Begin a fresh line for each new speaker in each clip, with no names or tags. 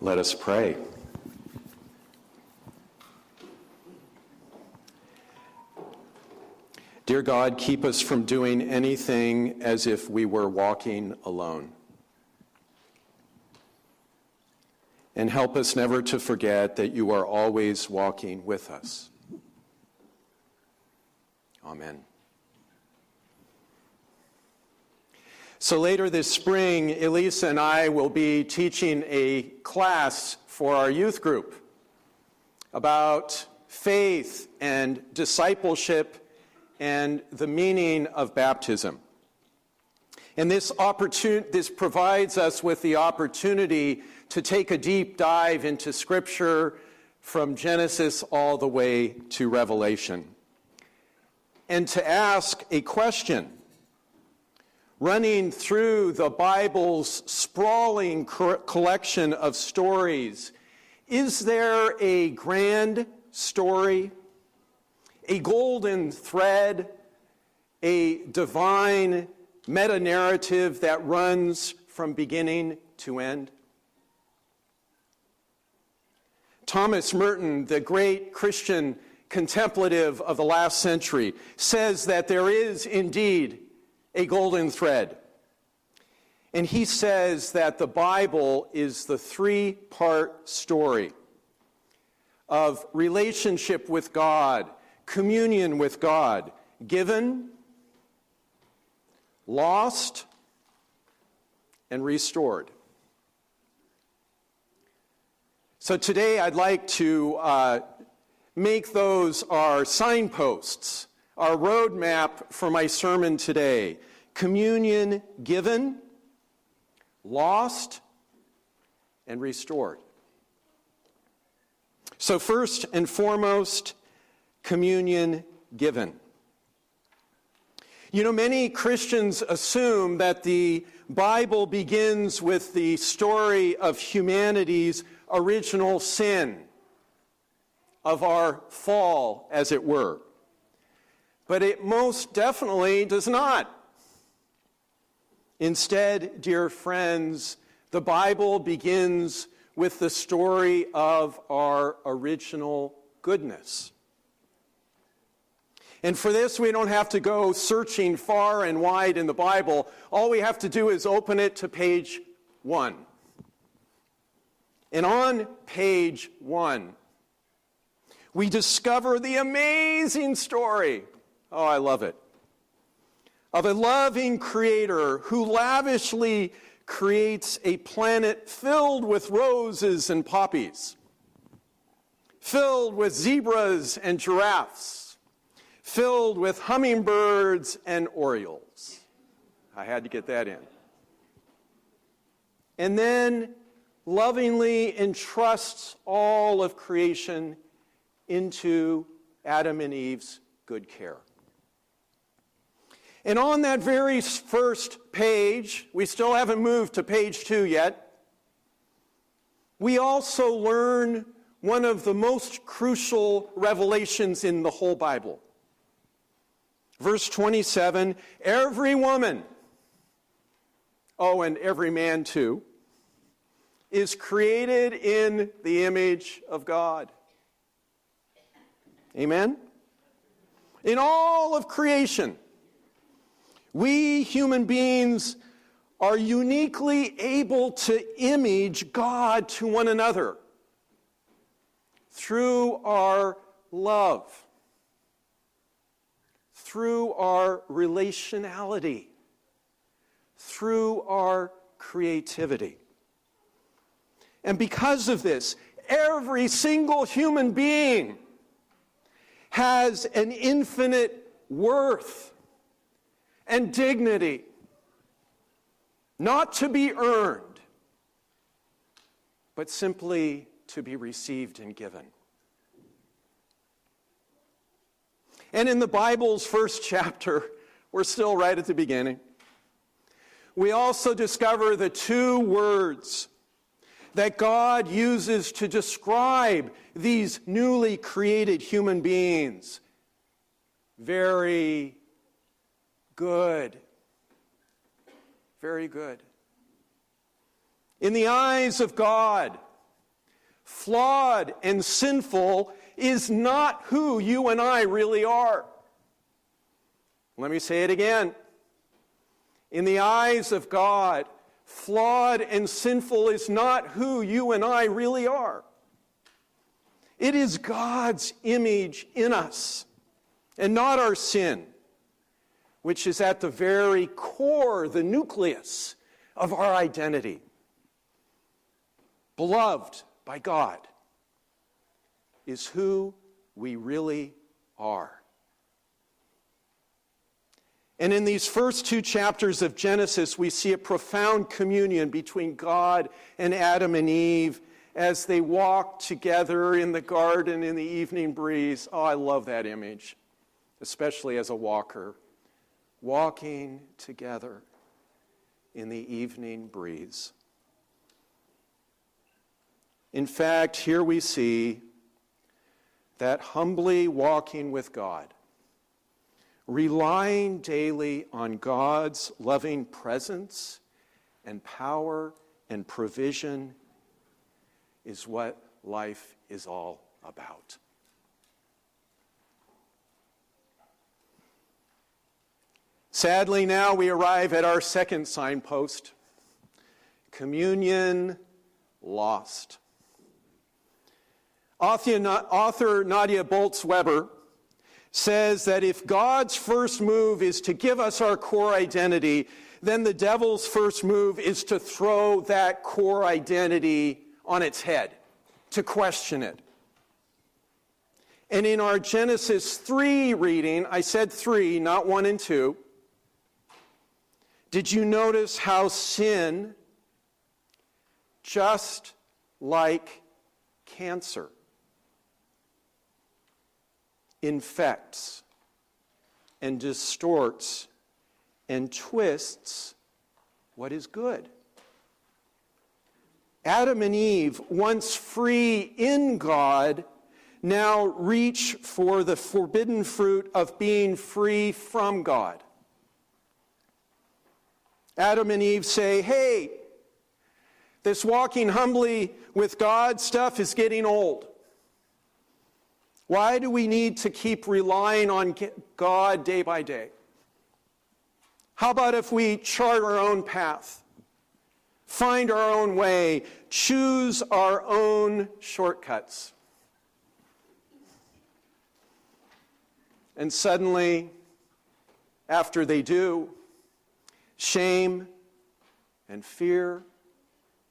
Let us pray. Dear God, keep us from doing anything as if we were walking alone. And help us never to forget that you are always walking with us. Amen. So later this spring, Elisa and I will be teaching a class for our youth group about faith and discipleship and the meaning of baptism. And this, opportun- this provides us with the opportunity to take a deep dive into Scripture from Genesis all the way to Revelation. And to ask a question running through the Bible's sprawling collection of stories, is there a grand story, a golden thread, a divine meta narrative that runs from beginning to end? Thomas Merton, the great Christian contemplative of the last century, says that there is indeed a golden thread. And he says that the Bible is the three part story of relationship with God, communion with God, given, lost, and restored. So today I'd like to uh, make those our signposts our roadmap for my sermon today communion given, lost, and restored. So, first and foremost, communion given. You know, many Christians assume that the Bible begins with the story of humanity's original sin, of our fall, as it were but it most definitely does not. Instead, dear friends, the Bible begins with the story of our original goodness. And for this, we don't have to go searching far and wide in the Bible. All we have to do is open it to page one. And on page one, we discover the amazing story Oh, I love it. Of a loving creator who lavishly creates a planet filled with roses and poppies, filled with zebras and giraffes, filled with hummingbirds and orioles. I had to get that in. And then lovingly entrusts all of creation into Adam and Eve's good care. And on that very first page, we still haven't moved to page two yet, we also learn one of the most crucial revelations in the whole Bible. Verse 27 Every woman, oh, and every man too, is created in the image of God. Amen? In all of creation, we human beings are uniquely able to image God to one another through our love, through our relationality, through our creativity. And because of this, every single human being has an infinite worth and dignity, not to be earned, but simply to be received and given. And in the Bible's first chapter, we're still right at the beginning. We also discover the two words that God uses to describe these newly created human beings very good. Very good. In the eyes of God, flawed and sinful is not who you and I really are. Let me say it again. In the eyes of God, flawed and sinful is not who you and I really are. It is God's image in us and not our sin, which is at the very core, the nucleus of our identity. Beloved by God is who we really are. And in these first two chapters of Genesis, we see a profound communion between God and Adam and Eve as they walk together in the garden in the evening breeze. Oh, I love that image, especially as a walker. Walking together in the evening breeze. In fact, here we see that humbly walking with God relying daily on God's loving presence and power and provision is what life is all about. Sadly, now we arrive at our second signpost communion lost. Author Nadia Bolz Weber says that if God's first move is to give us our core identity, then the devil's first move is to throw that core identity on its head, to question it. And in our Genesis 3 reading, I said 3, not 1 and 2. Did you notice how sin, just like cancer, infects and distorts and twists what is good. Adam and Eve, once free in God, now reach for the forbidden fruit of being free from God. Adam and Eve say, Hey, this walking humbly with God stuff is getting old. Why do we need to keep relying on God day by day? How about if we chart our own path, find our own way, choose our own shortcuts? And suddenly, after they do, shame and fear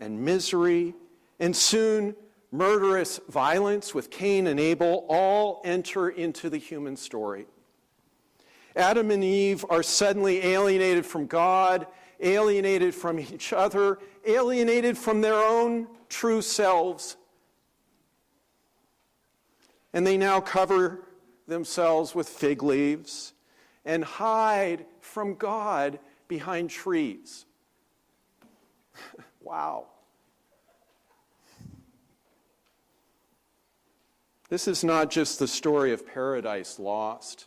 and misery and soon murderous violence with Cain and Abel all enter into the human story. Adam and Eve are suddenly alienated from God, alienated from each other, alienated from their own true selves. And they now cover themselves with fig leaves and hide from God behind trees. wow. This is not just the story of paradise lost.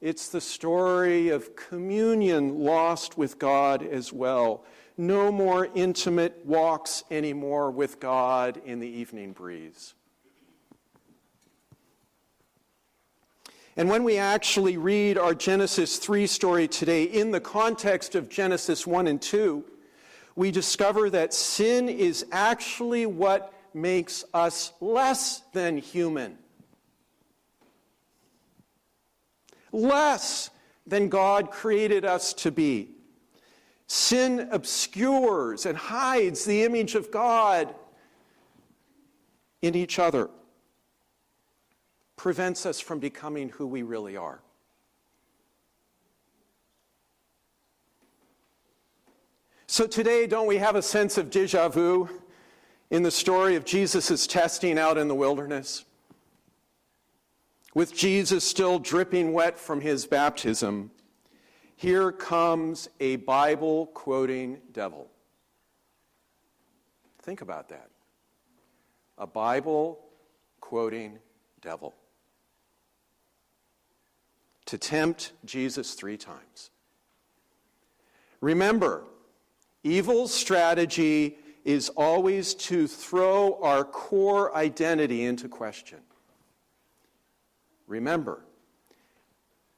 It's the story of communion lost with God as well. No more intimate walks anymore with God in the evening breeze. And when we actually read our Genesis 3 story today in the context of Genesis 1 and 2, we discover that sin is actually what makes us less than human. Less than God created us to be. Sin obscures and hides the image of God in each other, prevents us from becoming who we really are. So today, don't we have a sense of deja vu? in the story of Jesus' testing out in the wilderness, with Jesus still dripping wet from his baptism, here comes a Bible quoting devil. Think about that. A Bible quoting devil. To tempt Jesus three times. Remember, evil's strategy is always to throw our core identity into question. Remember,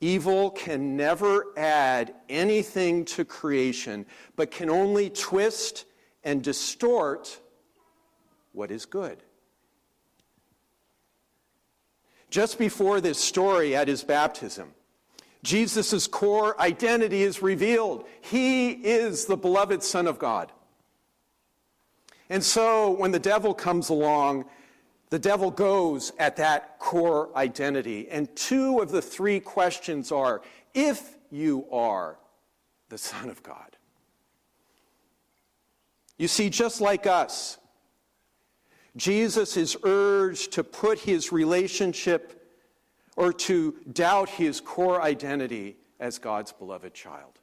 evil can never add anything to creation, but can only twist and distort what is good. Just before this story at his baptism, Jesus' core identity is revealed. He is the beloved Son of God. And so when the devil comes along, the devil goes at that core identity. And two of the three questions are if you are the Son of God. You see, just like us, Jesus is urged to put his relationship or to doubt his core identity as God's beloved child.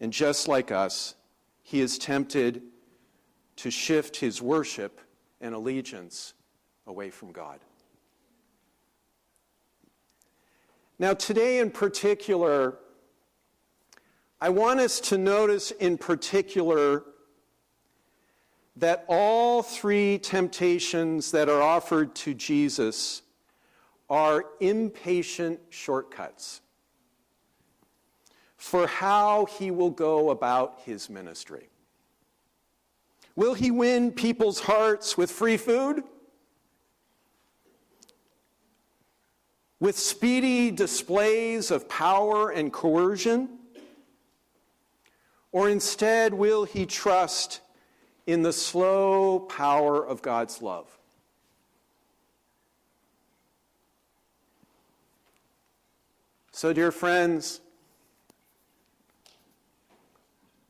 And just like us, he is tempted to shift his worship and allegiance away from God. Now, today in particular, I want us to notice in particular that all three temptations that are offered to Jesus are impatient shortcuts for how he will go about his ministry. Will he win people's hearts with free food? With speedy displays of power and coercion? Or instead, will he trust in the slow power of God's love? So, dear friends,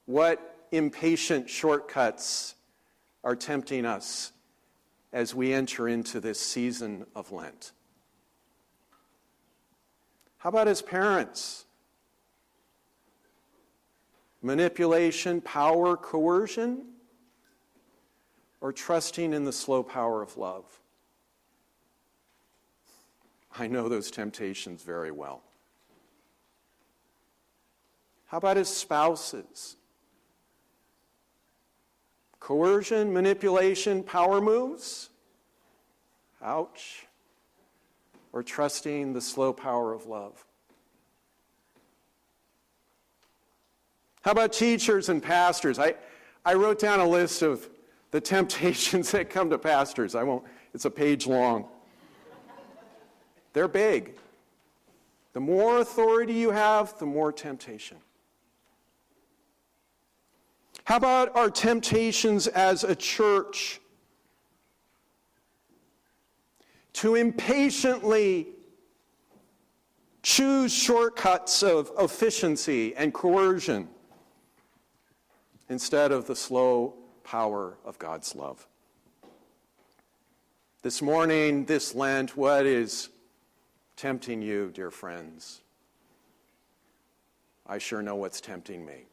what impatient shortcuts are tempting us as we enter into this season of Lent? How about as parents? Manipulation, power, coercion, or trusting in the slow power of love? I know those temptations very well. How about his spouses? Coercion, manipulation, power moves? Ouch. Or trusting the slow power of love? How about teachers and pastors? I, I wrote down a list of the temptations that come to pastors. I won't, it's a page long. They're big. The more authority you have, the more temptation. How about our temptations as a church? To impatiently choose shortcuts of efficiency and coercion instead of the slow power of God's love. This morning, this Lent, what is tempting you, dear friends? I sure know what's tempting me.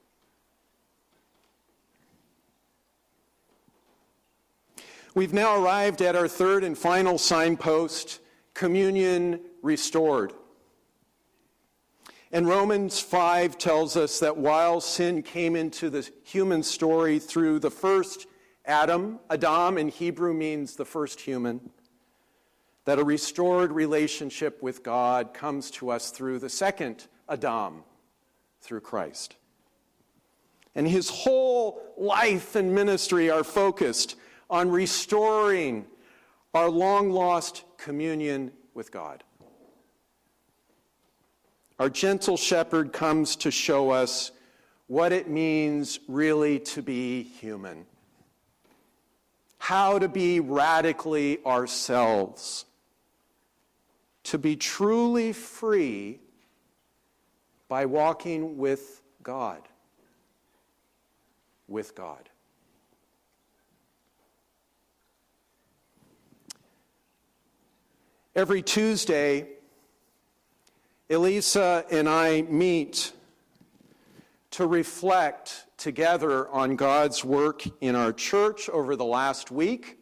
We've now arrived at our third and final signpost communion restored. And Romans 5 tells us that while sin came into the human story through the first Adam, Adam in Hebrew means the first human, that a restored relationship with God comes to us through the second Adam, through Christ. And his whole life and ministry are focused on restoring our long lost communion with God. Our gentle shepherd comes to show us what it means really to be human, how to be radically ourselves, to be truly free by walking with God. With God. Every Tuesday, Elisa and I meet to reflect together on God's work in our church over the last week,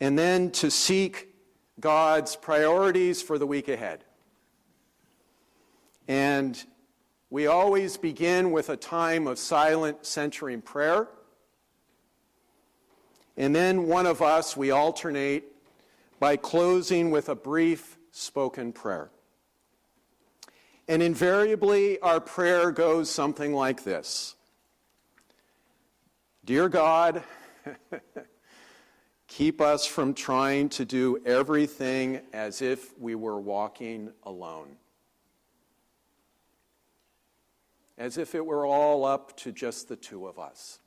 and then to seek God's priorities for the week ahead. And we always begin with a time of silent centering prayer And then one of us, we alternate by closing with a brief spoken prayer. And invariably, our prayer goes something like this Dear God, keep us from trying to do everything as if we were walking alone. As if it were all up to just the two of us.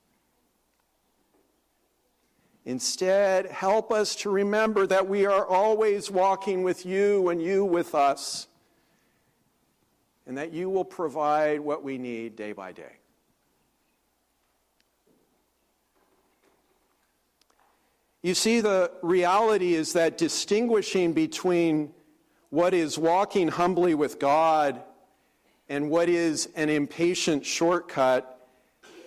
Instead, help us to remember that we are always walking with you and you with us, and that you will provide what we need day by day. You see, the reality is that distinguishing between what is walking humbly with God and what is an impatient shortcut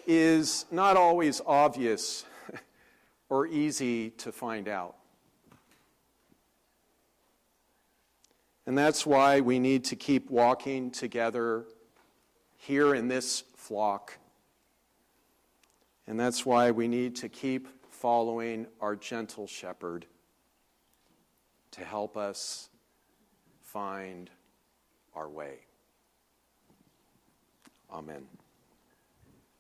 is not always obvious or easy to find out. And that's why we need to keep walking together here in this flock. And that's why we need to keep following our gentle shepherd to help us find our way. Amen.